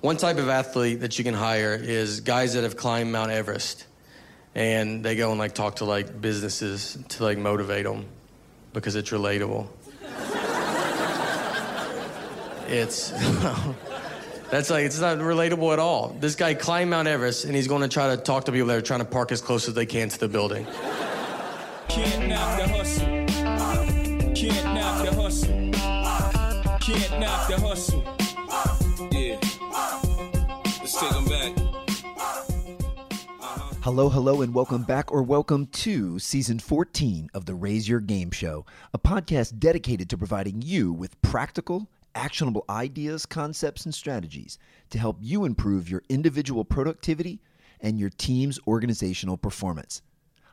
One type of athlete that you can hire is guys that have climbed Mount Everest and they go and like talk to like businesses to like motivate them because it's relatable. it's that's like it's not relatable at all. This guy climbed Mount Everest and he's going to try to talk to people that are trying to park as close as they can to the building. Can't knock the hustle. Can't knock the hustle. Can't knock the hustle. Hello, hello, and welcome back or welcome to season 14 of the Raise Your Game Show, a podcast dedicated to providing you with practical, actionable ideas, concepts, and strategies to help you improve your individual productivity and your team's organizational performance.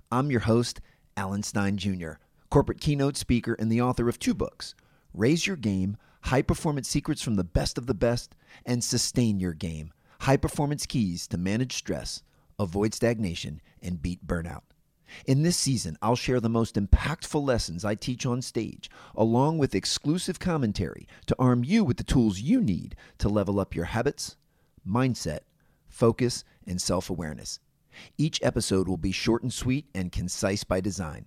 I'm your host, Alan Stein Jr., corporate keynote speaker and the author of two books Raise Your Game, High Performance Secrets from the Best of the Best, and Sustain Your Game, High Performance Keys to Manage Stress avoid stagnation, and beat burnout. In this season, I'll share the most impactful lessons I teach on stage, along with exclusive commentary to arm you with the tools you need to level up your habits, mindset, focus, and self awareness. Each episode will be short and sweet and concise by design.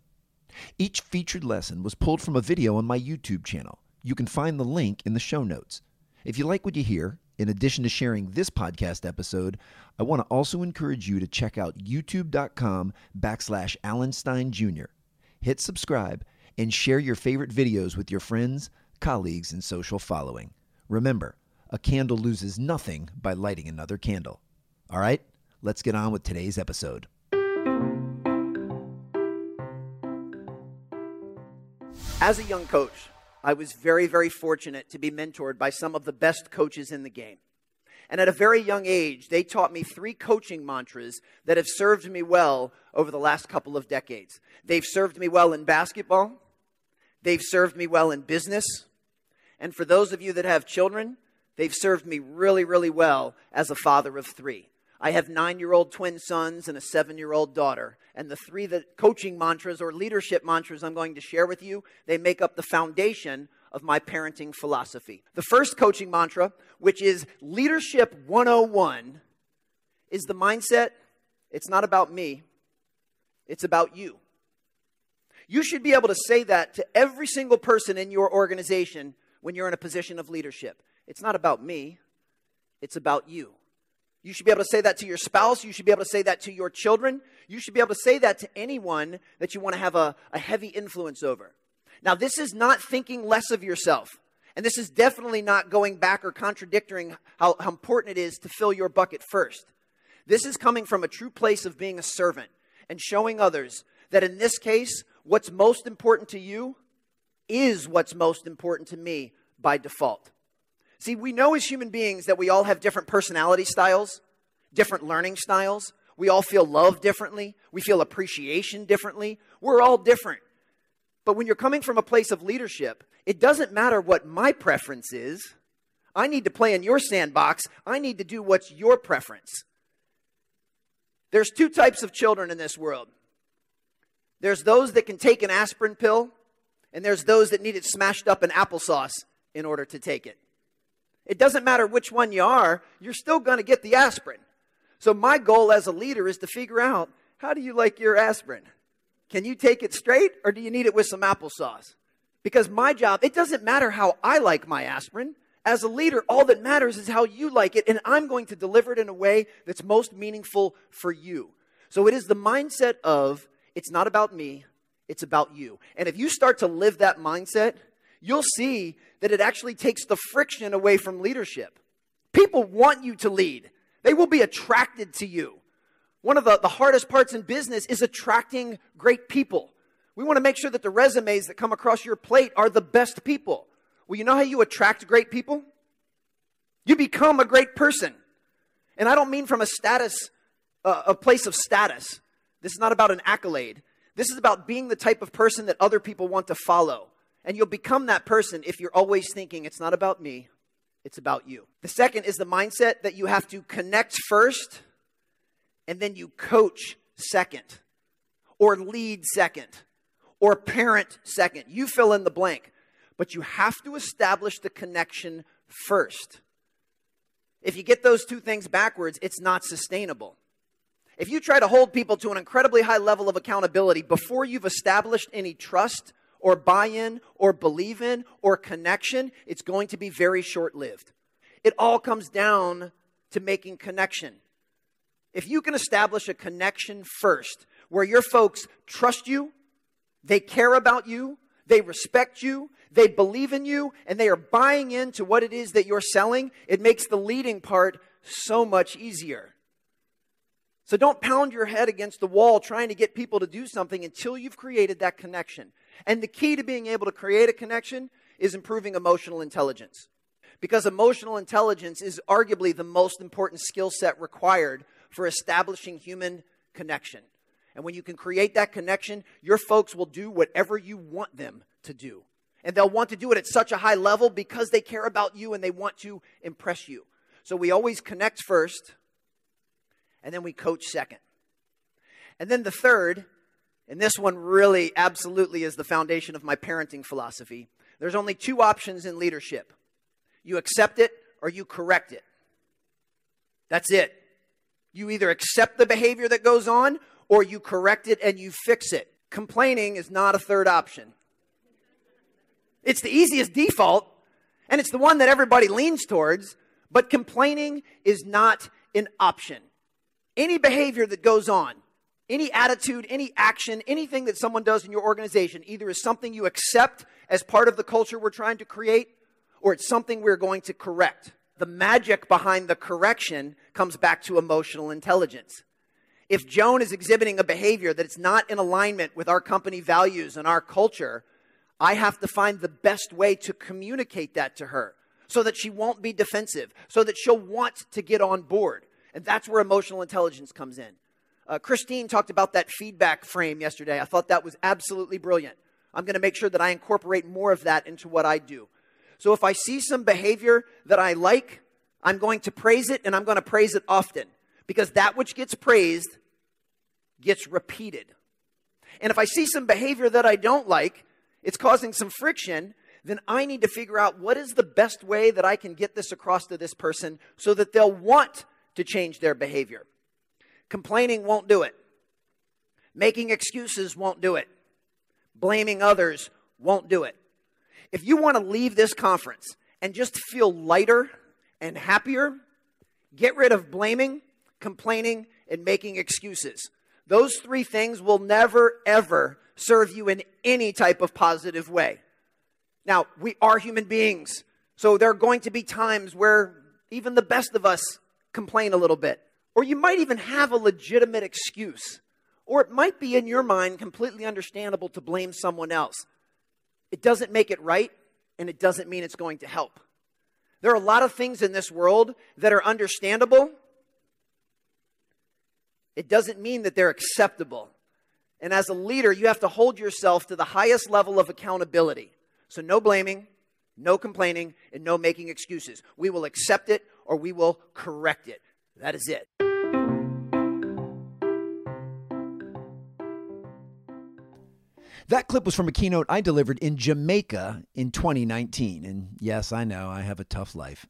Each featured lesson was pulled from a video on my YouTube channel. You can find the link in the show notes. If you like what you hear, in addition to sharing this podcast episode, I want to also encourage you to check out youtube.com backslash Alan Stein Jr. Hit subscribe and share your favorite videos with your friends, colleagues, and social following. Remember, a candle loses nothing by lighting another candle. All right, let's get on with today's episode. As a young coach, I was very, very fortunate to be mentored by some of the best coaches in the game. And at a very young age, they taught me three coaching mantras that have served me well over the last couple of decades. They've served me well in basketball, they've served me well in business, and for those of you that have children, they've served me really, really well as a father of three. I have nine year old twin sons and a seven year old daughter. And the three that coaching mantras or leadership mantras I'm going to share with you, they make up the foundation of my parenting philosophy. The first coaching mantra, which is Leadership 101, is the mindset it's not about me, it's about you. You should be able to say that to every single person in your organization when you're in a position of leadership. It's not about me, it's about you. You should be able to say that to your spouse. You should be able to say that to your children. You should be able to say that to anyone that you want to have a, a heavy influence over. Now, this is not thinking less of yourself. And this is definitely not going back or contradicting how, how important it is to fill your bucket first. This is coming from a true place of being a servant and showing others that in this case, what's most important to you is what's most important to me by default. See, we know as human beings that we all have different personality styles, different learning styles. We all feel love differently. We feel appreciation differently. We're all different. But when you're coming from a place of leadership, it doesn't matter what my preference is. I need to play in your sandbox. I need to do what's your preference. There's two types of children in this world there's those that can take an aspirin pill, and there's those that need it smashed up in applesauce in order to take it. It doesn't matter which one you are, you're still going to get the aspirin. So, my goal as a leader is to figure out how do you like your aspirin? Can you take it straight or do you need it with some applesauce? Because my job, it doesn't matter how I like my aspirin. As a leader, all that matters is how you like it, and I'm going to deliver it in a way that's most meaningful for you. So, it is the mindset of it's not about me, it's about you. And if you start to live that mindset, you'll see that it actually takes the friction away from leadership. People want you to lead, they will be attracted to you. One of the, the hardest parts in business is attracting great people. We want to make sure that the resumes that come across your plate are the best people. Well, you know how you attract great people? You become a great person. And I don't mean from a status, uh, a place of status. This is not about an accolade. This is about being the type of person that other people want to follow. And you'll become that person if you're always thinking, it's not about me, it's about you. The second is the mindset that you have to connect first and then you coach second, or lead second, or parent second. You fill in the blank. But you have to establish the connection first. If you get those two things backwards, it's not sustainable. If you try to hold people to an incredibly high level of accountability before you've established any trust or buy in or believe in or connection, it's going to be very short lived. It all comes down to making connection. If you can establish a connection first, where your folks trust you, they care about you, they respect you, they believe in you, and they are buying into what it is that you're selling, it makes the leading part so much easier. So don't pound your head against the wall trying to get people to do something until you've created that connection. And the key to being able to create a connection is improving emotional intelligence. Because emotional intelligence is arguably the most important skill set required for establishing human connection. And when you can create that connection, your folks will do whatever you want them to do. And they'll want to do it at such a high level because they care about you and they want to impress you. So we always connect first, and then we coach second. And then the third, and this one really absolutely is the foundation of my parenting philosophy. There's only two options in leadership you accept it or you correct it. That's it. You either accept the behavior that goes on or you correct it and you fix it. Complaining is not a third option. It's the easiest default, and it's the one that everybody leans towards, but complaining is not an option. Any behavior that goes on, any attitude, any action, anything that someone does in your organization either is something you accept as part of the culture we're trying to create, or it's something we're going to correct. The magic behind the correction comes back to emotional intelligence. If Joan is exhibiting a behavior that is not in alignment with our company values and our culture, I have to find the best way to communicate that to her so that she won't be defensive, so that she'll want to get on board. And that's where emotional intelligence comes in. Uh, Christine talked about that feedback frame yesterday. I thought that was absolutely brilliant. I'm going to make sure that I incorporate more of that into what I do. So if I see some behavior that I like, I'm going to praise it and I'm going to praise it often because that which gets praised gets repeated. And if I see some behavior that I don't like, it's causing some friction, then I need to figure out what is the best way that I can get this across to this person so that they'll want to change their behavior. Complaining won't do it. Making excuses won't do it. Blaming others won't do it. If you want to leave this conference and just feel lighter and happier, get rid of blaming, complaining, and making excuses. Those three things will never, ever serve you in any type of positive way. Now, we are human beings, so there are going to be times where even the best of us complain a little bit. Or you might even have a legitimate excuse. Or it might be in your mind completely understandable to blame someone else. It doesn't make it right, and it doesn't mean it's going to help. There are a lot of things in this world that are understandable. It doesn't mean that they're acceptable. And as a leader, you have to hold yourself to the highest level of accountability. So, no blaming, no complaining, and no making excuses. We will accept it or we will correct it. That is it. That clip was from a keynote I delivered in Jamaica in 2019. And yes, I know I have a tough life.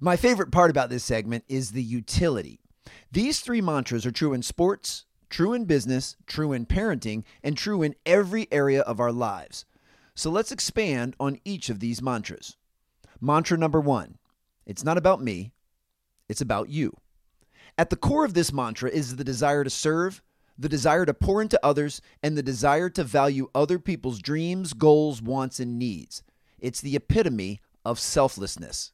My favorite part about this segment is the utility. These three mantras are true in sports, true in business, true in parenting, and true in every area of our lives. So let's expand on each of these mantras. Mantra number one it's not about me, it's about you. At the core of this mantra is the desire to serve, the desire to pour into others, and the desire to value other people's dreams, goals, wants, and needs. It's the epitome of selflessness.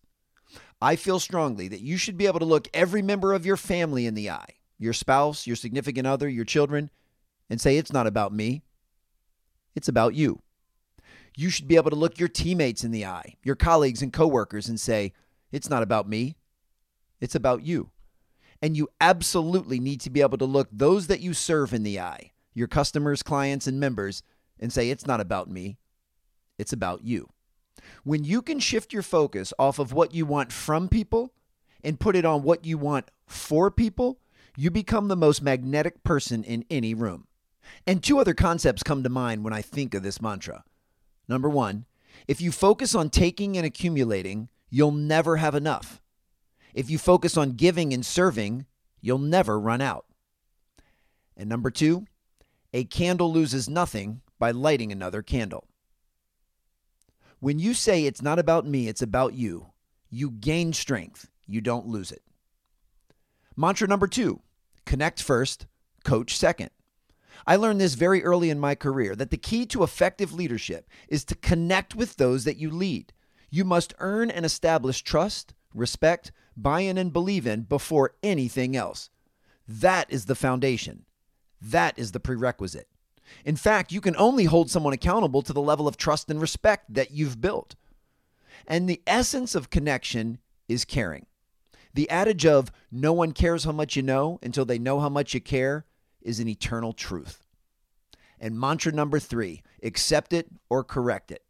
I feel strongly that you should be able to look every member of your family in the eye, your spouse, your significant other, your children, and say, It's not about me, it's about you. You should be able to look your teammates in the eye, your colleagues and coworkers, and say, It's not about me, it's about you. And you absolutely need to be able to look those that you serve in the eye, your customers, clients, and members, and say, It's not about me, it's about you. When you can shift your focus off of what you want from people and put it on what you want for people, you become the most magnetic person in any room. And two other concepts come to mind when I think of this mantra. Number one, if you focus on taking and accumulating, you'll never have enough. If you focus on giving and serving, you'll never run out. And number two, a candle loses nothing by lighting another candle. When you say it's not about me, it's about you, you gain strength, you don't lose it. Mantra number two connect first, coach second. I learned this very early in my career that the key to effective leadership is to connect with those that you lead. You must earn and establish trust, respect, buy in, and believe in before anything else. That is the foundation. That is the prerequisite. In fact, you can only hold someone accountable to the level of trust and respect that you've built. And the essence of connection is caring. The adage of no one cares how much you know until they know how much you care is an eternal truth. And mantra number three accept it or correct it.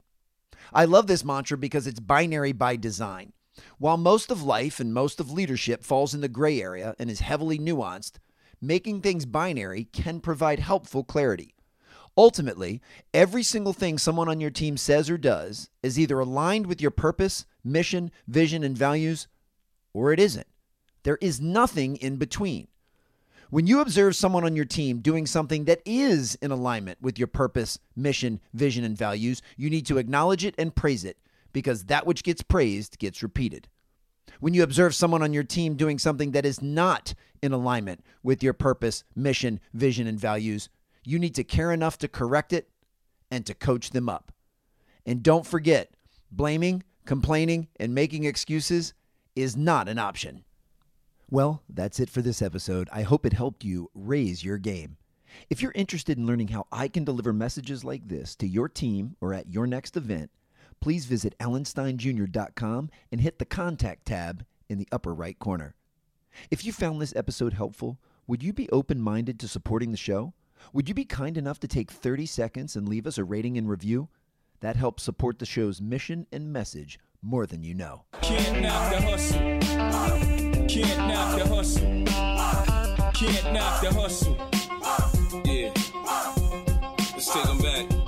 I love this mantra because it's binary by design. While most of life and most of leadership falls in the gray area and is heavily nuanced, making things binary can provide helpful clarity. Ultimately, every single thing someone on your team says or does is either aligned with your purpose, mission, vision, and values, or it isn't. There is nothing in between. When you observe someone on your team doing something that is in alignment with your purpose, mission, vision, and values, you need to acknowledge it and praise it because that which gets praised gets repeated. When you observe someone on your team doing something that is not in alignment with your purpose, mission, vision, and values, you need to care enough to correct it and to coach them up. And don't forget, blaming, complaining, and making excuses is not an option. Well, that's it for this episode. I hope it helped you raise your game. If you're interested in learning how I can deliver messages like this to your team or at your next event, please visit alansteinjr.com and hit the contact tab in the upper right corner. If you found this episode helpful, would you be open minded to supporting the show? Would you be kind enough to take 30 seconds and leave us a rating and review? That helps support the show's mission and message more than you know. Can't knock the hustle. Can't knock the hustle. Can't knock the hustle. Yeah. Let's take them back.